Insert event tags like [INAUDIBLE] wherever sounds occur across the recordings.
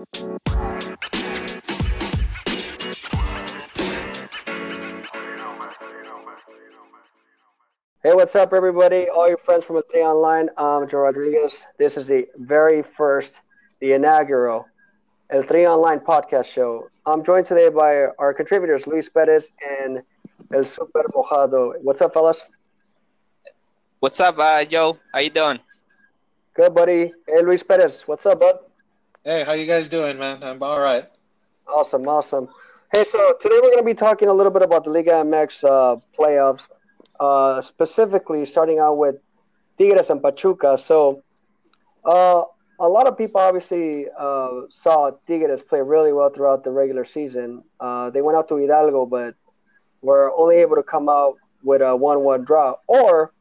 Hey, what's up, everybody? All your friends from Tri Online. I'm Joe Rodriguez. This is the very first, the inaugural El Tri Online podcast show. I'm joined today by our contributors, Luis Perez and El Super Mojado. What's up, fellas? What's up, uh, Joe? How you doing? Good, buddy. Hey, Luis Perez. What's up, bud? Hey, how you guys doing, man? I'm all right. Awesome, awesome. Hey, so today we're going to be talking a little bit about the Liga MX uh, playoffs uh, specifically starting out with Tigres and Pachuca. So, uh, a lot of people obviously uh, saw Tigres play really well throughout the regular season. Uh, they went out to Hidalgo, but were only able to come out with a 1 1 draw. Or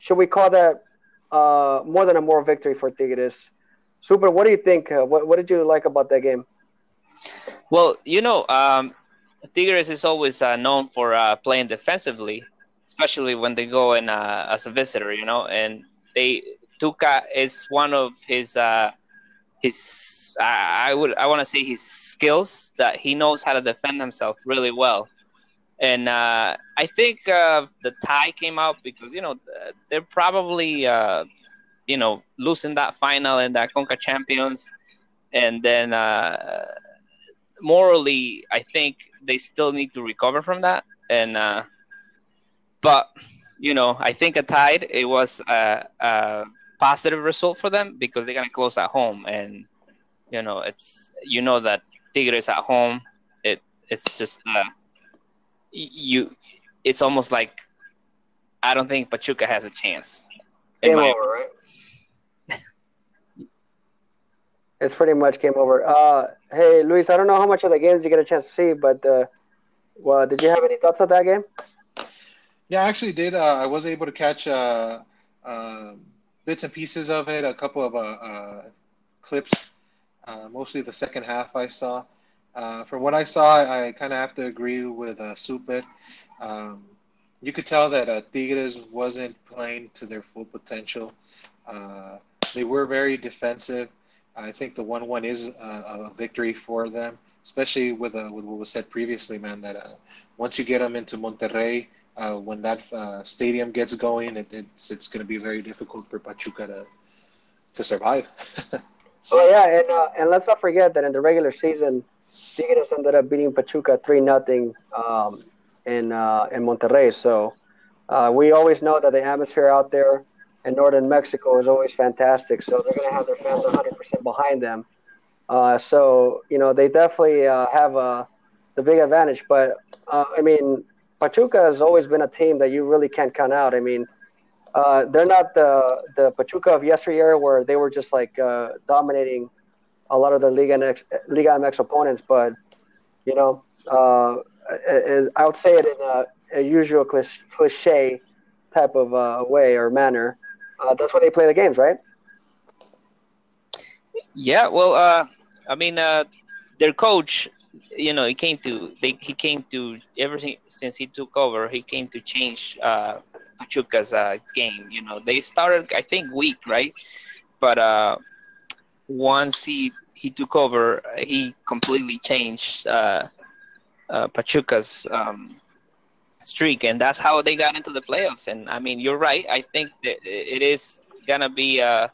should we call that uh, more than a more victory for Tigres? Super, what do you think? Uh, what, what did you like about that game? Well, you know, um, Tigres is always known for playing defensively especially when they go in uh, as a visitor, you know. And they Tuca is one of his uh, his uh, I would I want to say his skills that he knows how to defend himself really well. And uh, I think uh, the tie came out because you know they're probably uh, you know losing that final and that Conca Champions, and then uh, morally I think they still need to recover from that. And uh, but you know, I think a tied it was a, a positive result for them because they're gonna close at home, and you know, it's you know that Tigres at home, it it's just uh, you, it's almost like I don't think Pachuca has a chance. Game over, right? It's pretty much game over. Uh, hey, Luis, I don't know how much of the game did you get a chance to see, but uh, well, did you have any thoughts on that game? Yeah, I actually did. Uh, I was able to catch uh, uh, bits and pieces of it, a couple of uh, clips, mostly the second half I saw. from what I saw, I, kind of have to agree with uh. Um, you could tell that uh, Tigres wasn't playing to their full potential. they were very defensive. I think the one-one is a, a victory for them, especially with, with what was said previously, man. That once you get them into Monterrey, uh, when that uh, stadium gets going, it, it's it's going to be very difficult for Pachuca to to survive. [LAUGHS] oh yeah, and uh, and let's not forget that in the regular season, Tigres ended up beating Pachuca three nothing um, in uh, in Monterrey. So uh, we always know that the atmosphere out there in northern Mexico is always fantastic. So they're going to have their fans 100 percent behind them. Uh, so you know they definitely have a the big advantage. But I mean, Pachuca has always been a team that you really can't count out. I mean, uh, they're not the the Pachuca of yesteryear where they were just like uh, dominating a lot of the Liga MX, Liga MX opponents, but you know, uh, I would say it in a, a usual cliche type of uh, way or manner. Uh, that's why they play the games, right? Yeah, well, uh, I mean, uh, their coach you know, he came to they he came to everything since he took over. He came to change uh, Pachuca's uh, game. You know, they started I think weak, right? But uh, once he he took over, he completely changed uh, uh, Pachuca's um, streak, and that's how they got into the playoffs. And I mean, you're right. I think that it is gonna be. Uh,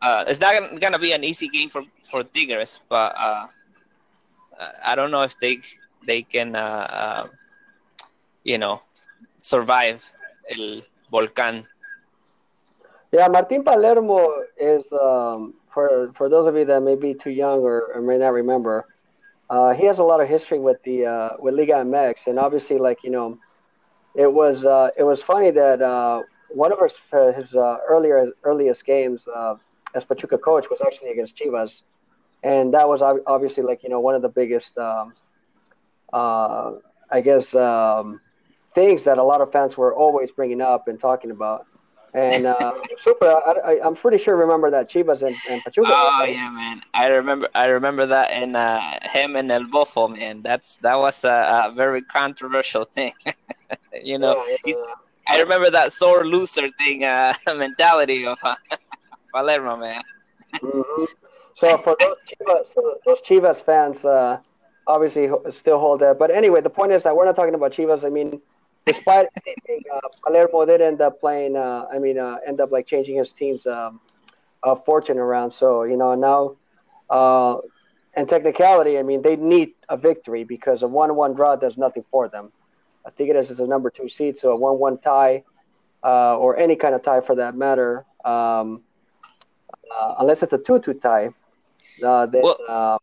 uh, it's not gonna be an easy game for for Tigres, but uh, I don't know if they they can uh, uh, you know survive el volcán. Yeah, Martin Palermo is um, for for those of you that may be too young or, or may not remember. Uh, he has a lot of history with the uh, with Liga MX, and obviously, like you know, it was uh, it was funny that uh, one of his his uh, earlier earliest games uh, as Pachuca coach was actually against Chivas, and that was obviously like you know one of the biggest, um, I guess, um, things that a lot of fans were always bringing up and talking about. And uh, super, I, am pretty sure remember that Chivas and, and Pachuca. Oh yeah, man, I remember. I remember that in uh, him and El Bofo, man. That's that was a, a very controversial [LAUGHS] thing. you know, yeah. I remember that sore loser thing uh, [LAUGHS] mentality of uh, [LAUGHS] Palermo, man. mm-hmm. So for those Chivas, so those Chivas fans, uh, obviously still hold that. But anyway, the point is that we're not talking about Chivas. I mean, despite anything, uh, Palermo did end up playing. Uh, I mean, uh, end up like changing his team's um, uh, fortune around. So you know now, uh, and technicality, I mean, they need a victory because a one-one draw does nothing for them. I think it is a number two seed, so a one-one tie, uh, or any kind of tie for that matter, um, uh, unless it's a two-two tie. Uh, then, Well- uh,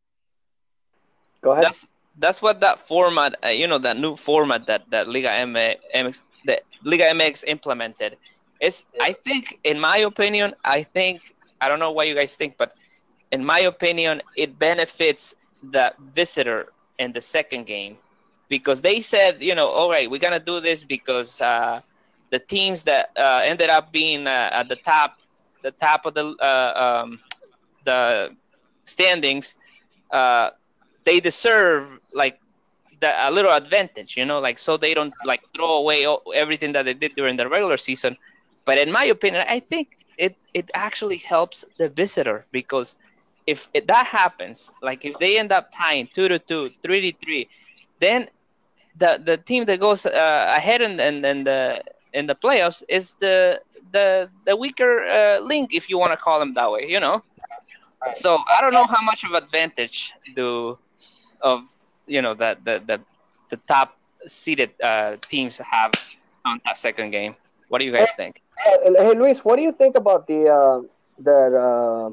go ahead. That's that's what that format, uh, you know, that new format that that Liga MX, that Liga MX implemented. Is I think, in my opinion, I think I don't know what you guys think, but in my opinion, it benefits the visitor in the second game because they said, you know, all right, we're gonna do this because uh, the teams that uh, ended up being uh, at the top, the top of the uh, um, the standings, uh, they deserve like the, a little advantage, you know, like so they don't like throw away all, everything that they did during the regular season. But in my opinion, I think it it actually helps the visitor because if it, that happens, like if they end up tying two to two, three to three, then the the team that goes uh, ahead in, in the in the playoffs is the the the weaker uh, link, if you want to call them that way, you know. So I don't know how much of advantage do of you know the the the, the top seeded uh, teams have on that second game. What do you guys think? Hey, hey, Luis, what do you think about the uh, that uh,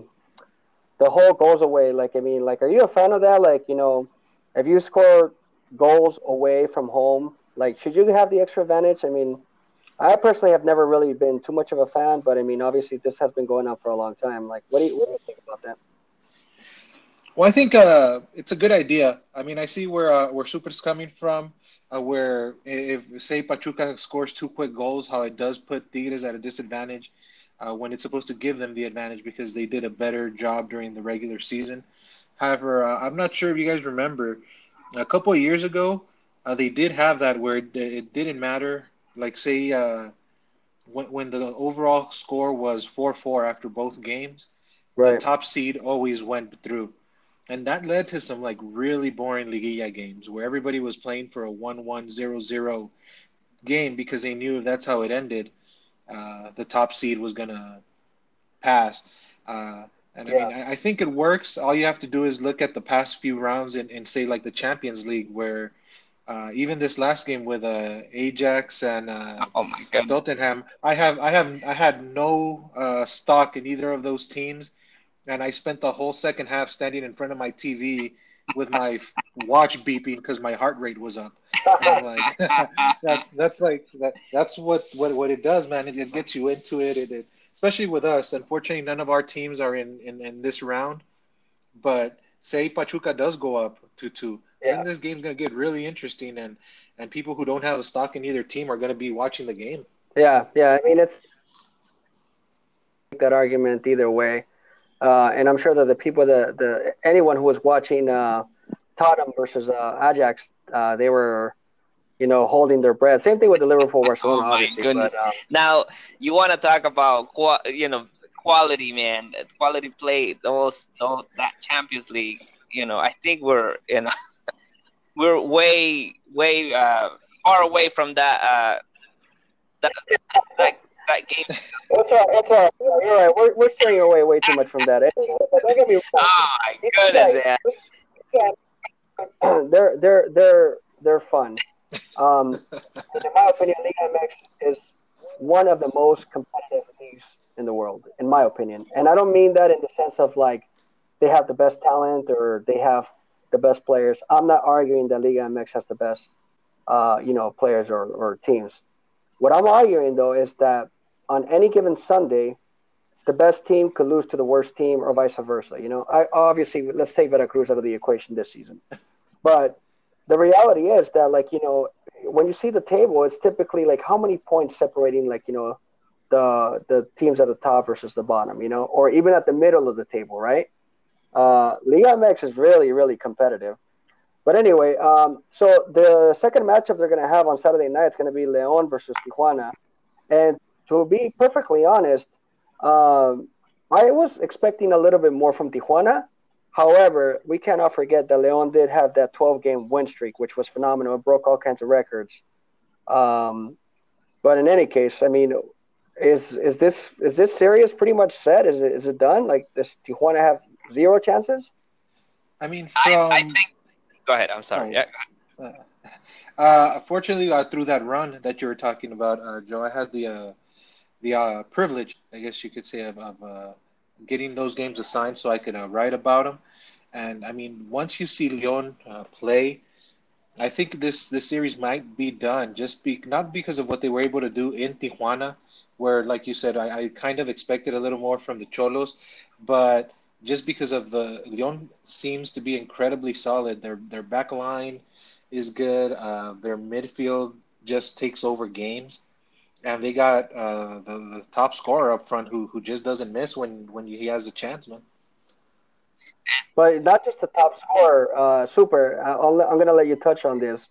the whole goes away? Like, I mean, like, are you a fan of that? Like, you know, if you score goals away from home, like, should you have the extra advantage? I mean, I personally have never really been too much of a fan, but I mean, obviously, this has been going on for a long time. Like, what do you what do you think about that? Well, I think uh, it's a good idea. I mean, I see where uh, where Super's coming from. Uh, where if say Pachuca scores two quick goals, how it does put Tigres at a disadvantage uh, when it's supposed to give them the advantage because they did a better job during the regular season. However, uh, I'm not sure if you guys remember a couple of years ago, uh, they did have that where it, it didn't matter. Like say uh, when when the overall score was four four after both games, the top seed always went through. And that led to some like really boring Liguilla games where everybody was playing for a 1 1 0 0 game because they knew if that's how it ended, uh, the top seed was going to pass. Uh, and I mean, I, I think it works. All you have to do is look at the past few rounds and, and say, like the Champions League, where uh, even this last game with uh, Ajax and uh, Oh my god! Tottenham. I have I have I had no uh, stock in either of those teams, and I spent the whole second half standing in front of my TV with my watch beeping because my heart rate was up. Like, [LAUGHS] that's that's like that that's what what what it does, man. It, it gets you into it. It, it especially with us. Unfortunately, none of our teams are in in, in this round. But say Pachuca does go up to two, Yeah. then this game's gonna get really interesting, and and people who don't have a stock in either team are gonna be watching the game. Yeah, yeah. I mean, it's that argument either way, uh, and I'm sure that the people that the anyone who was watching uh, Tottenham versus uh, Ajax, uh, they were, you know, holding their breath. Same thing with the Liverpool Barcelona, Oh, my goodness. But, um, Now you want to talk about you know quality, man, quality play. Those, those that Champions League. You know, I think we're in. [LAUGHS] we're way, way uh, far away from that. Uh, that, that that game. it's a, it's a, you're right. We're, we're steering away way too much from that. Anyway, don't get me wrong. Oh my goodness, man. [CLEARS THROAT] they're they're they're they're fun. Um, in my opinion, Liga MX is one of the most competitive leagues in the world, in my opinion. And I don't mean that in the sense of like they have the best talent or they have the best players. I'm not arguing that Liga MX has the best, uh, you know, players or, or teams. What I'm arguing though is that on any given Sunday, the best team could lose to the worst team or vice versa. You know, I obviously let's take Veracruz out of the equation this season, but the reality is that like you know when you see the table, it's typically like how many points separating like you know the the teams at the top versus the bottom, you know, or even at the middle of the table, right? Uh, Liga MX is really really competitive. But anyway, um, so the second matchup they're going to have on Saturday night is going to be León versus Tijuana, and to be perfectly honest, um, I was expecting a little bit more from Tijuana, However, we cannot forget that Leon did have that 12 game win streak, which was phenomenal. It broke all kinds of records. Um, but in any case, I mean, is is this is this series pretty much set? Is it is it done? Like, does Tijuana have zero chances? I mean, I, I think. Go ahead. I'm sorry. Oh. Yeah. uh, fortunately, uh, through that run that you were talking about, uh, Joe, I had the uh, the uh, privilege, I guess you could say, of, of uh, getting those games assigned so I could uh, write about them. And I mean, once you see Leon uh, play, I think this this series might be done just be not because of what they were able to do in Tijuana, where like you said, I, I kind of expected a little more from the Cholos, but just because of the Leon seems to be incredibly solid. Their their back line is good. Uh, their midfield just takes over games, and they got uh, the, the top scorer up front who who just doesn't miss when when he has a chance, man. But not just the top scorer, uh, Super. I'll, I'm going to let you touch on this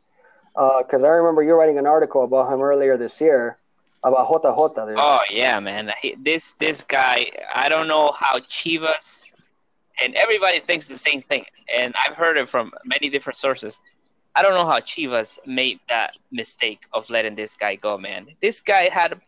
because I remember you writing an article about him earlier this year about Jota Jota. Dude. Oh yeah, man. He, this this guy, I don't know how Chivas and everybody thinks the same thing, and I've heard it from many different sources. I don't know how Chivas made that mistake of letting this guy go, man. This guy had,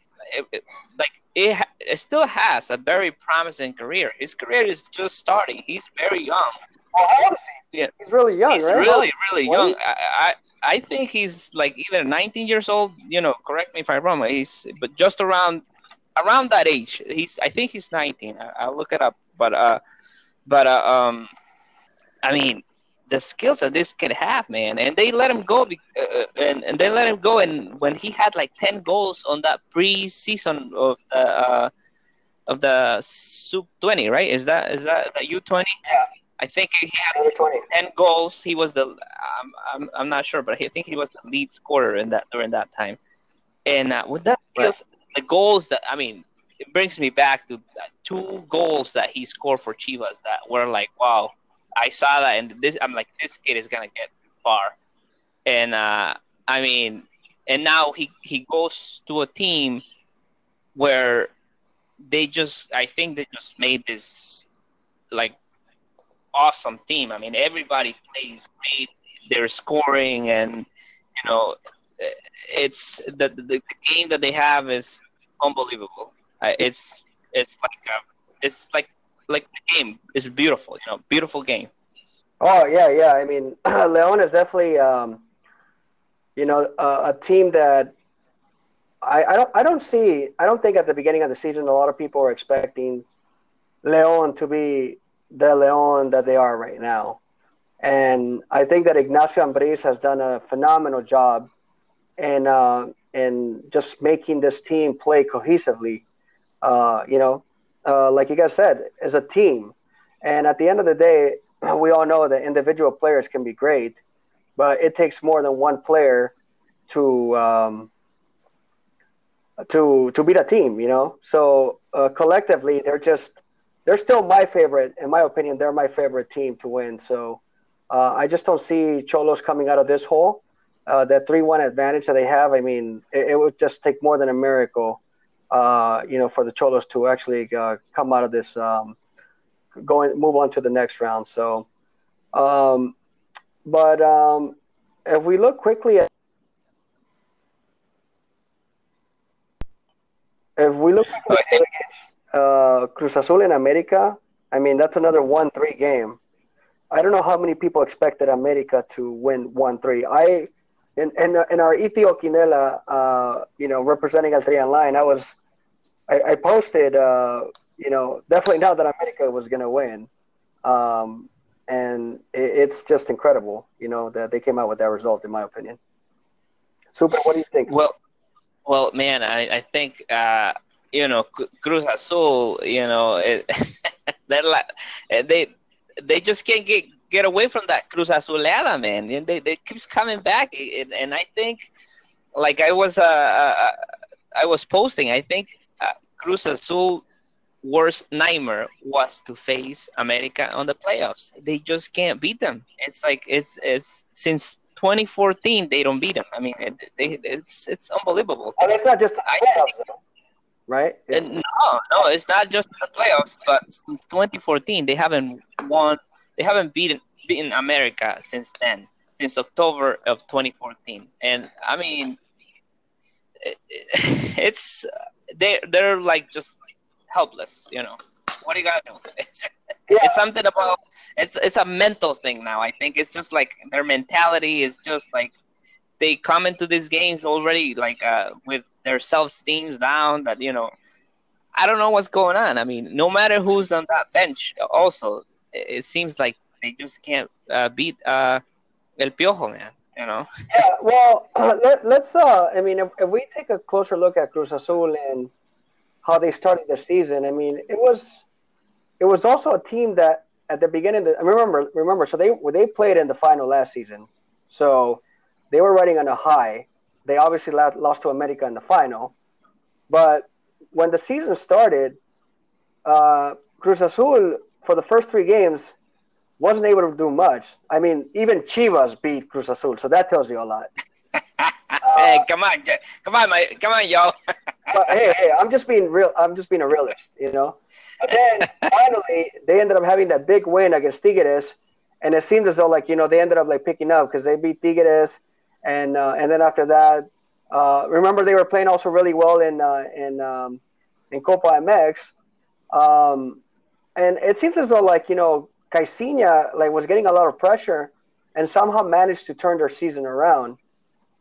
like, it, it still has a very promising career. His career is just starting. He's very young. Oh, how old is he? Yeah. He's really young, He's right? really, really What? young. I, I, I think he's like either 19 years old. You know, correct me if I'm wrong. He's, but just around, around that age. He's, I think he's 19. I, I'll look it up. But, uh, but, uh, um, I mean, the skills that this kid have, man, and they let him go, be- uh, and and they let him go, and when he had like 10 goals on that pre-season of the, uh, of the Sub 20, right? Is that is that the U 20? Yeah. I think he had 20. 10 goals. He was the I'm, I'm, I'm not sure, but I think he was the lead scorer in that during that time. And uh, with that Right. the goals that I mean, it brings me back to two goals that he scored for Chivas that were like, wow, I saw that, and this I'm like, this kid is gonna get far. And uh, I mean, and now he he goes to a team where they just I think they just made this like awesome team. I mean, everybody plays great. They're scoring, and you know, it's the the, the game that they have is unbelievable. It's it's like a, it's like like the game is beautiful. You know, beautiful game. Oh yeah, yeah. I mean, [CLEARS THROAT] Leon is definitely, um, you know, a, a team that I, I don't I don't see. I don't think at the beginning of the season a lot of people are expecting Leon to be the Leon that they are right now, and I think that Ignacio Ambriz has done a phenomenal job in uh, in just making this team play cohesively. Uh, you know, uh, like you guys said, as a team, and at the end of the day, [CLEARS THROAT] we all know that individual players can be great, but it takes more than one player to um, to to beat a team. You know, so uh, collectively, they're just they're still my favorite. In my opinion, they're my favorite team to win. So uh, I just don't see Cholos coming out of this hole. Uh, that three-one advantage that they have. I mean, it, it would just take more than a miracle, you know, for the Cholos to actually uh, come out of this. Um, going move on to the next round. So, um, but um, if we look quickly at if we look at the other games, uh, Cruz Azul in America, I mean that's another one-three game. I don't know how many people expected America to win one-three. I in in, in our Quiniela, uh, you know, representing El Tri Online, I was I, I posted, uh, you know, definitely not that America was going to win. Um, and it, it's just incredible, you know, that they came out with that result, in my opinion. Super, what do you think? Well, well, man, I, I think uh, you know Cruz Azul. You know, it, [LAUGHS] they're like they they just can't get get away from that Cruz Azulada, man. And they they keeps coming back, and, and I think, like I was uh, uh I was posting, I think uh, Cruz Azul worst nightmare was to face America on the playoffs. They just can't beat them. It's like it's it's since 2014 they don't beat them. I mean, it, they, it's it's unbelievable. And it's not just I- playoffs, though, right? It's, no, no, it's not just the playoffs, but since 2014 they haven't won they haven't beaten beaten America since then, since October of 2014. And I mean, it, [LAUGHS] it's they they're like just helpless, you know. What are you gonna do? [LAUGHS] It's, yeah. it's something about it's it's a mental thing now. I think it's just like their mentality is just like they come into these games already like uh, with their self esteem down. That you know, I don't know what's going on. I mean, no matter who's on that bench, also it seems like they just can't uh, beat uh, El Piojo, man. You know. Yeah. Well, uh, [CLEARS THROAT] let, us Uh, I mean, if, if, we take a closer look at Cruz Azul and how they started their season, I mean, it was it was also a team that at the beginning. The, I remember remember. So they they played in the final last season. So they were riding on a high. They obviously lost to America in the final, but when the season started, uh, Cruz Azul for the first three games wasn't able to do much. I mean, even Chivas beat Cruz Azul, so that tells you a lot. [LAUGHS] hey, come on, come on, my, come on, yo. [LAUGHS] but hey, hey, I'm just being real. I'm just being a realist, you know. But then [LAUGHS] finally, they ended up having that big win against Tigres, and it seemed as though like you know they ended up like picking up because they beat Tigres, and uh, and then after that, uh, remember they were playing also really well in uh, in um, in Copa MX, um, and it seems as though like you know Caixinha like was getting a lot of pressure, and somehow managed to turn their season around.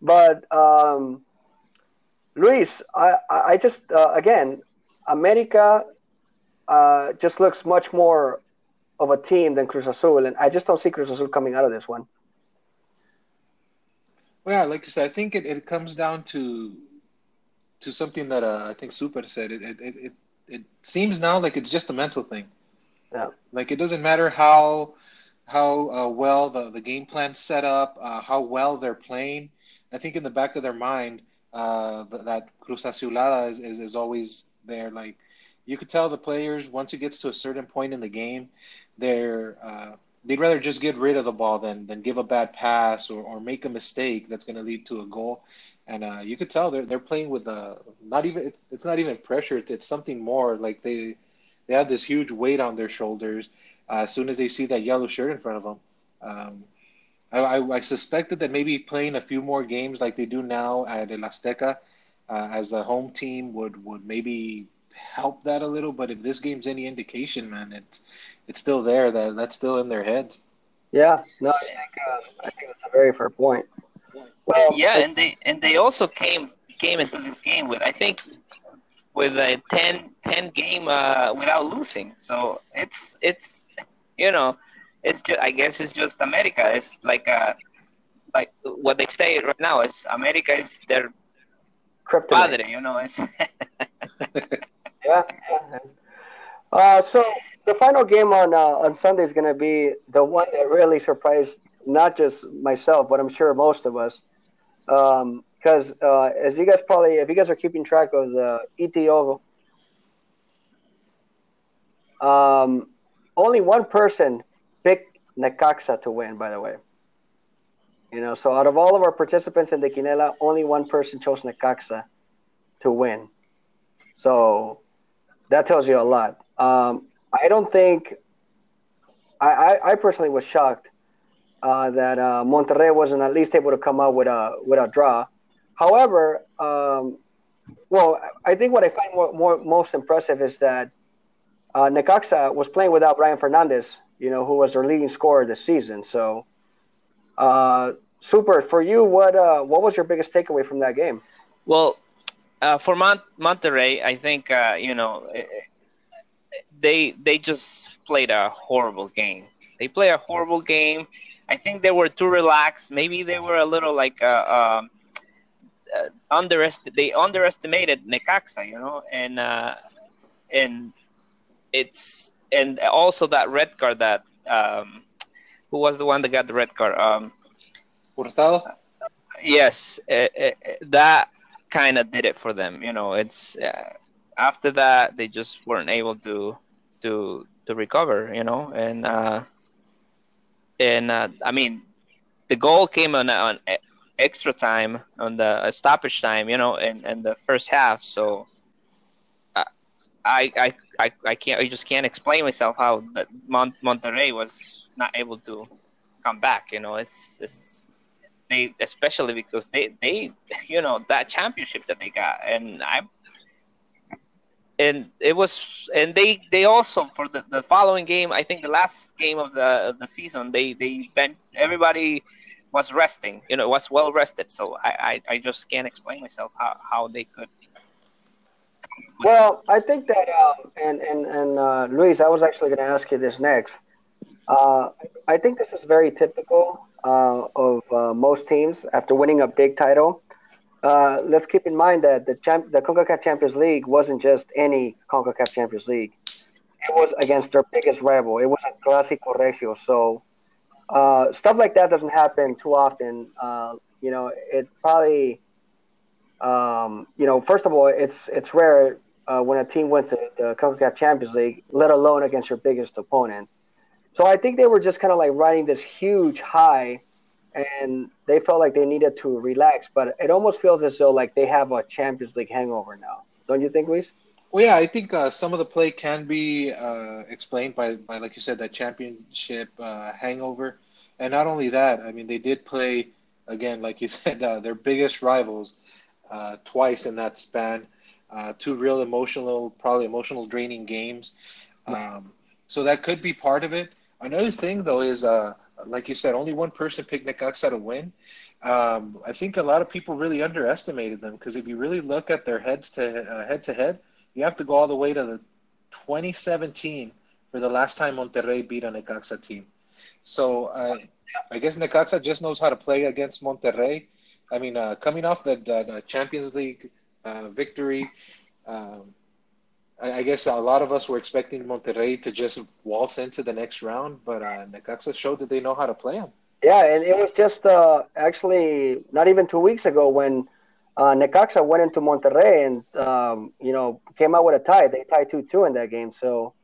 But um, Luis, I I just uh, again, America uh, just looks much more of a team than Cruz Azul, and I just don't see Cruz Azul coming out of this one. Well, yeah, like you said, I think it, it comes down to to something that uh, I think Super said. It, it it it seems now like it's just a mental thing. Yeah. Like it doesn't matter how how uh, well the the game plan set up, uh, how well they're playing. I think in the back of their mind, uh, that Cruz Azulada is, is is always there. Like you could tell the players once it gets to a certain point in the game, they're uh, they'd rather just get rid of the ball than than give a bad pass or, or make a mistake that's going to lead to a goal. And uh, you could tell they're they're playing with uh, not even it's not even pressure. It's, it's something more like they they have this huge weight on their shoulders. Uh, as soon as they see that yellow shirt in front of them, um, I, I, I, suspected that maybe playing a few more games like they do now at El Azteca uh, as the home team would would maybe help that a little. But if this game's any indication, man, it's it's still there. That that's still in their heads. Yeah, no, I think uh, I think that's a very fair point. Well, yeah, and they and they also came came into this game with I think with a 10, 10 game uh, without losing. So it's it's you know it's just I guess it's just America. It's like uh like what they say right now is America is their Kryptonite. padre. You know, it's [LAUGHS] yeah. Uh, so the final game on uh, on Sunday is going to be the one that really surprised not just myself, but I'm sure most of us. Because uh, as you guys probably, if you guys are keeping track of the ETO, um, only one person picked Necaxa to win. By the way, you know, so out of all of our participants in the Quiniela, only one person chose Necaxa to win. So that tells you a lot. Um, I don't think. I, I, I personally was shocked uh, that uh, Monterrey wasn't at least able to come out with a with a draw. However, um, well, I think what I find more, more most impressive is that uh, Necaxa was playing without Brian Fernandez, you know, who was their leading scorer this season. So, uh, super for you. What uh, what was your biggest takeaway from that game? Well, uh, for Mont- Monterrey, I think uh, you know they they just played a horrible game. They play a horrible game. I think they were too relaxed. Maybe they were a little like uh, uh, underest. They underestimated Necaxa, you know, and uh, and it's and also that red card that um, who was the one that got the red card? Um, Hurtado. Yes, uh, uh, that kind of did it for them. You know, it's uh, after that they just weren't able to to to recover. You know, and uh, and uh, I mean, the goal came on on extra time on the stoppage time. You know, and in the first half. So. Uh, I, I, I, I can't. I just can't explain myself how that Mon- Monterrey was not able to come back. You know, it's it's they especially because they they [LAUGHS] you know that championship that they got, and I and it was and they they also for the, the following game i think the last game of the of the season they they bent everybody was resting you know was well rested so i i, I just can't explain myself how, how they could well, I think that, um, and and and uh, Luis, I was actually going to ask you this next. Uh, I think this is very typical uh, of uh, most teams after winning a big title. Uh, let's keep in mind that the champ- the Concacaf Champions League wasn't just any Concacaf Champions League. It was against their biggest rival. It was a Clásico Regio. So uh, stuff like that doesn't happen too often. you know, it probably um, you know, first of all, it's it's rare uh, when a team wins the CONCACAF Champions League, let alone against your biggest opponent. So I think they were just kind of like riding this huge high, and they felt like they needed to relax. But it almost feels as though like they have a Champions League hangover now. Don't you think, Luis? Well, yeah, I think uh, some of the play can be uh, explained by, by, like you said, that championship uh, hangover. And not only that, I mean, they did play, again, like you [LAUGHS] said, uh, their biggest rivals uh, twice in that span. Uh, two real emotional, probably emotional draining games. Um, so that could be part of it. Another thing, though, is uh, like you said, only one person picked Necaxa to win. Um, I think a lot of people really underestimated them because if you really look at their heads to uh, head to head, you have to go all the way to the 2017 for the last time Monterrey beat a Necaxa team. So uh, I guess Necaxa just knows how to play against Monterrey I mean, uh, coming off the, the, the Champions League uh, victory, um, I, I, guess a lot of us were expecting Monterrey to just waltz into the next round, but uh, Necaxa showed that they know how to play them. Yeah, and it was just uh, actually not even two weeks ago when uh, Necaxa went into Monterrey and um, you know came out with a tie. They tied two two in that game. So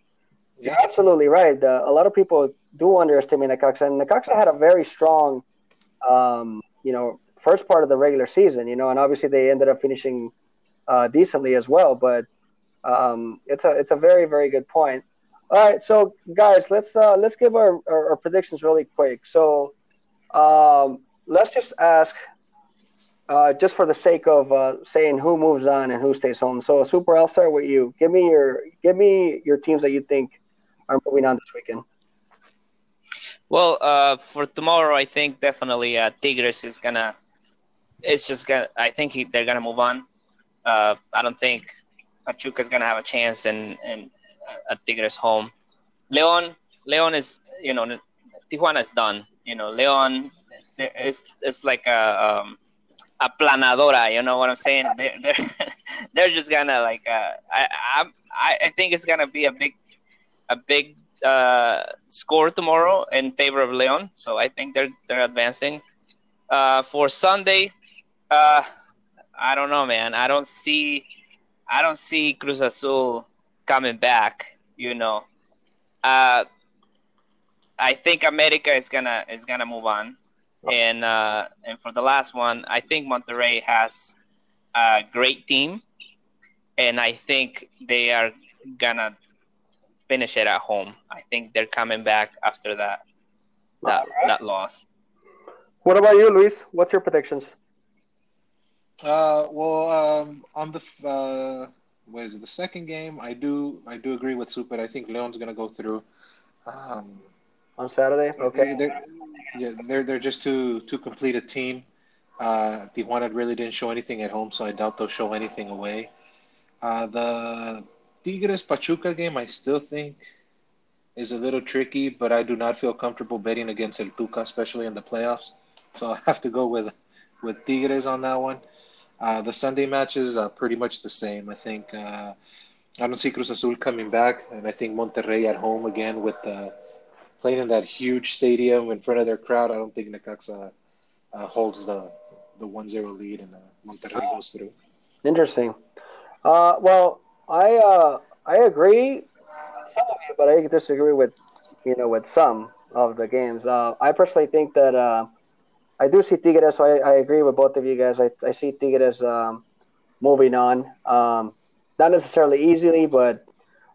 you're absolutely right. Uh, a lot of people do underestimate Necaxa, and Necaxa had a very strong, um, you know, first part of the regular season, you know, and obviously they ended up finishing uh, decently as well. But um, it's a it's a very very good point. All right, so guys, let's uh, let's give our, our, our predictions really quick. So um, let's just ask, uh, just for the sake of uh, saying who moves on and who stays home. So Super, I'll start with you. Give me your give me your teams that you think are moving on this weekend. Well, uh, for tomorrow, I think definitely uh, Tigres is gonna it's just gonna. I think he, they're gonna move on. Uh, I don't think Pachuca's gonna have a chance and uh, at Tigres home. Leon, Leon is you know Tijuana is done. You know Leon, it's it's like a um, a planadora. You know what I'm saying? They're they're, [LAUGHS] they're just gonna like. Uh, I I I think it's gonna be a big a big uh, score tomorrow in favor of Leon. So I think they're they're advancing. Uh, for Sunday, uh, I don't know, man. I don't see, I don't see Cruz Azul coming back. You know, uh, I think America is gonna is gonna move on, and uh, and for the last one, I think Monterrey has a great team, and I think they are gonna finish it at home. I think they're coming back after that that right. that loss. What about you, Luis? What's your predictions? Uh, well, um, on the uh, what is it? The second game, I do I do agree with Super. I think Leon's gonna go through. Um, on Saturday, okay. They, are yeah, they're they're just too too complete a team. Uh, Tijuana really didn't show anything at home, so I doubt they'll show anything away. Uh, the Tigres Pachuca game, I still think is a little tricky, but I do not feel comfortable betting against El Tuca, especially in the playoffs. So I have to go with with Tigres on that one. Uh, the Sunday matches are pretty much the same. I think uh, I don't see Cruz Azul coming back, and I think Monterrey at home again with uh, playing in that huge stadium in front of their crowd. I don't think Necaxa uh, holds the the 1-0 lead, and uh, Monterrey goes through. Interesting. Uh, well, I I agree with some of you, but I disagree with you know with some of the games. I personally think that I do see Tigres, so I, I agree with both of you guys. I, I see Tigres um, moving on. Um, not necessarily easily, but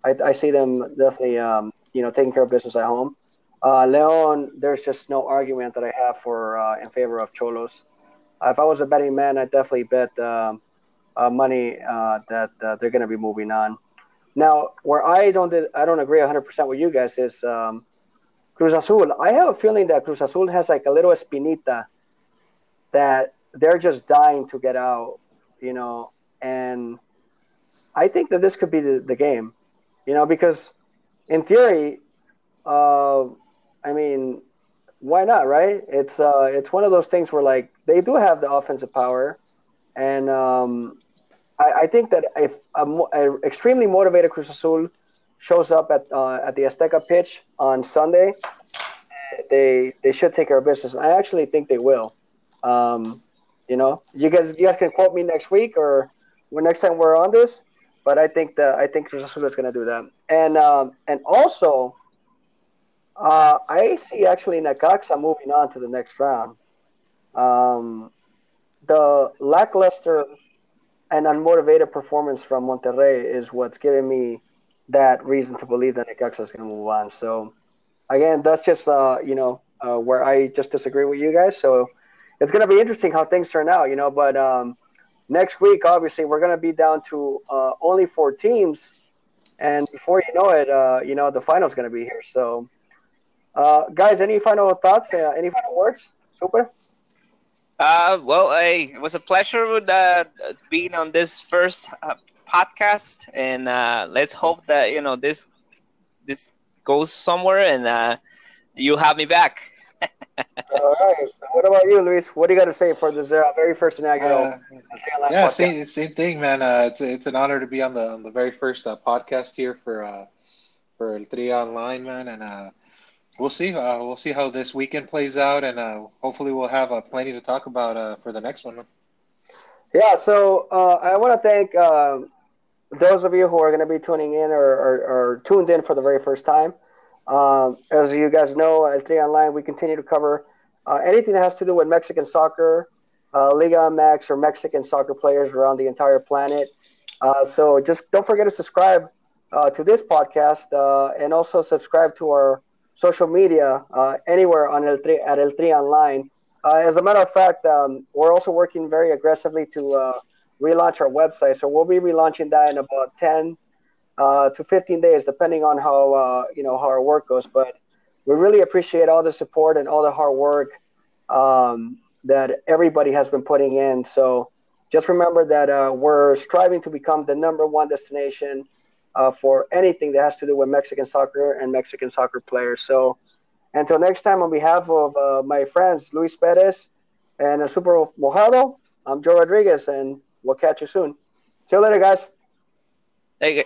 I, I see them definitely, um, you know, taking care of business at home. Uh, Leon, there's just no argument that I have for uh, in favor of Cholos. If I was a betting man, I'd definitely bet um, uh, money uh, that uh, they're going to be moving on. Now, where I don't I don't agree 100% with you guys is um, Cruz Azul. I have a feeling that Cruz Azul has like a little espinita that they're just dying to get out, you know, and I think that this could be the, the game, you know, because in theory, uh, I mean, why not, right? It's uh, it's one of those things where like they do have the offensive power, and um, I, I think that if a, a extremely motivated Cruz Azul shows up at uh, at the Azteca pitch on Sunday, they they should take care of business. I actually think they will. Um, you know, you guys you guys can quote me next week or when next time we're on this, but I think that I think Cruz Azul is going to do that. And um, and also uh, I see actually Necaxa moving on to the next round. Um, the lackluster and unmotivated performance from Monterrey is what's giving me that reason to believe that Necaxa is going to move on. So, again, that's just uh, you know uh, where I just disagree with you guys. So, it's going to be interesting how things turn out, you know. But um, next week, obviously, we're going to be down to uh, only four teams, and before you know it, uh, you know the final's going to be here. So uh, guys, any final thoughts? Uh, any final words? Super. Uh, well, it was a pleasure with, uh, being on this first uh, podcast, and uh, let's hope that you know this this goes somewhere, and uh, you have me back. [LAUGHS] All right. What about you, Luis? What do you got to say for this uh, very first inaugural? Uh, yeah, same same thing, man. Uh, it's it's an honor to be on the on the very first uh, podcast here for uh, for El Tri Online, man, and uh, we'll see. Uh, we'll see how this weekend plays out, and uh, hopefully we'll have uh, plenty to talk about uh, for the next one. Yeah. So uh, I want to thank uh, those of you who are going to be tuning in or, or, or, tuned in for the very first time. Um, as you guys know, at Tri Online, we continue to cover anything that has to do with Mexican soccer, Liga MX, or Mexican soccer players around the entire planet. so just don't forget to subscribe to this podcast and also subscribe to our social media uh, anywhere on El Tri, at El Tri Online. Uh, as a matter of fact, um, we're also working very aggressively to uh, relaunch our website. So we'll be relaunching that in about 10 uh, to 15 days, depending on how uh, you know how our work goes. But we really appreciate all the support and all the hard work um, that everybody has been putting in. So just remember that uh, we're striving to become the number one destination uh, for anything that has to do with Mexican soccer and Mexican soccer players. So until next time, on behalf of uh, my friends Luis Perez and Super Mojado, I'm Joe Rodriguez, and we'll catch you soon. See you later, guys. Thank you.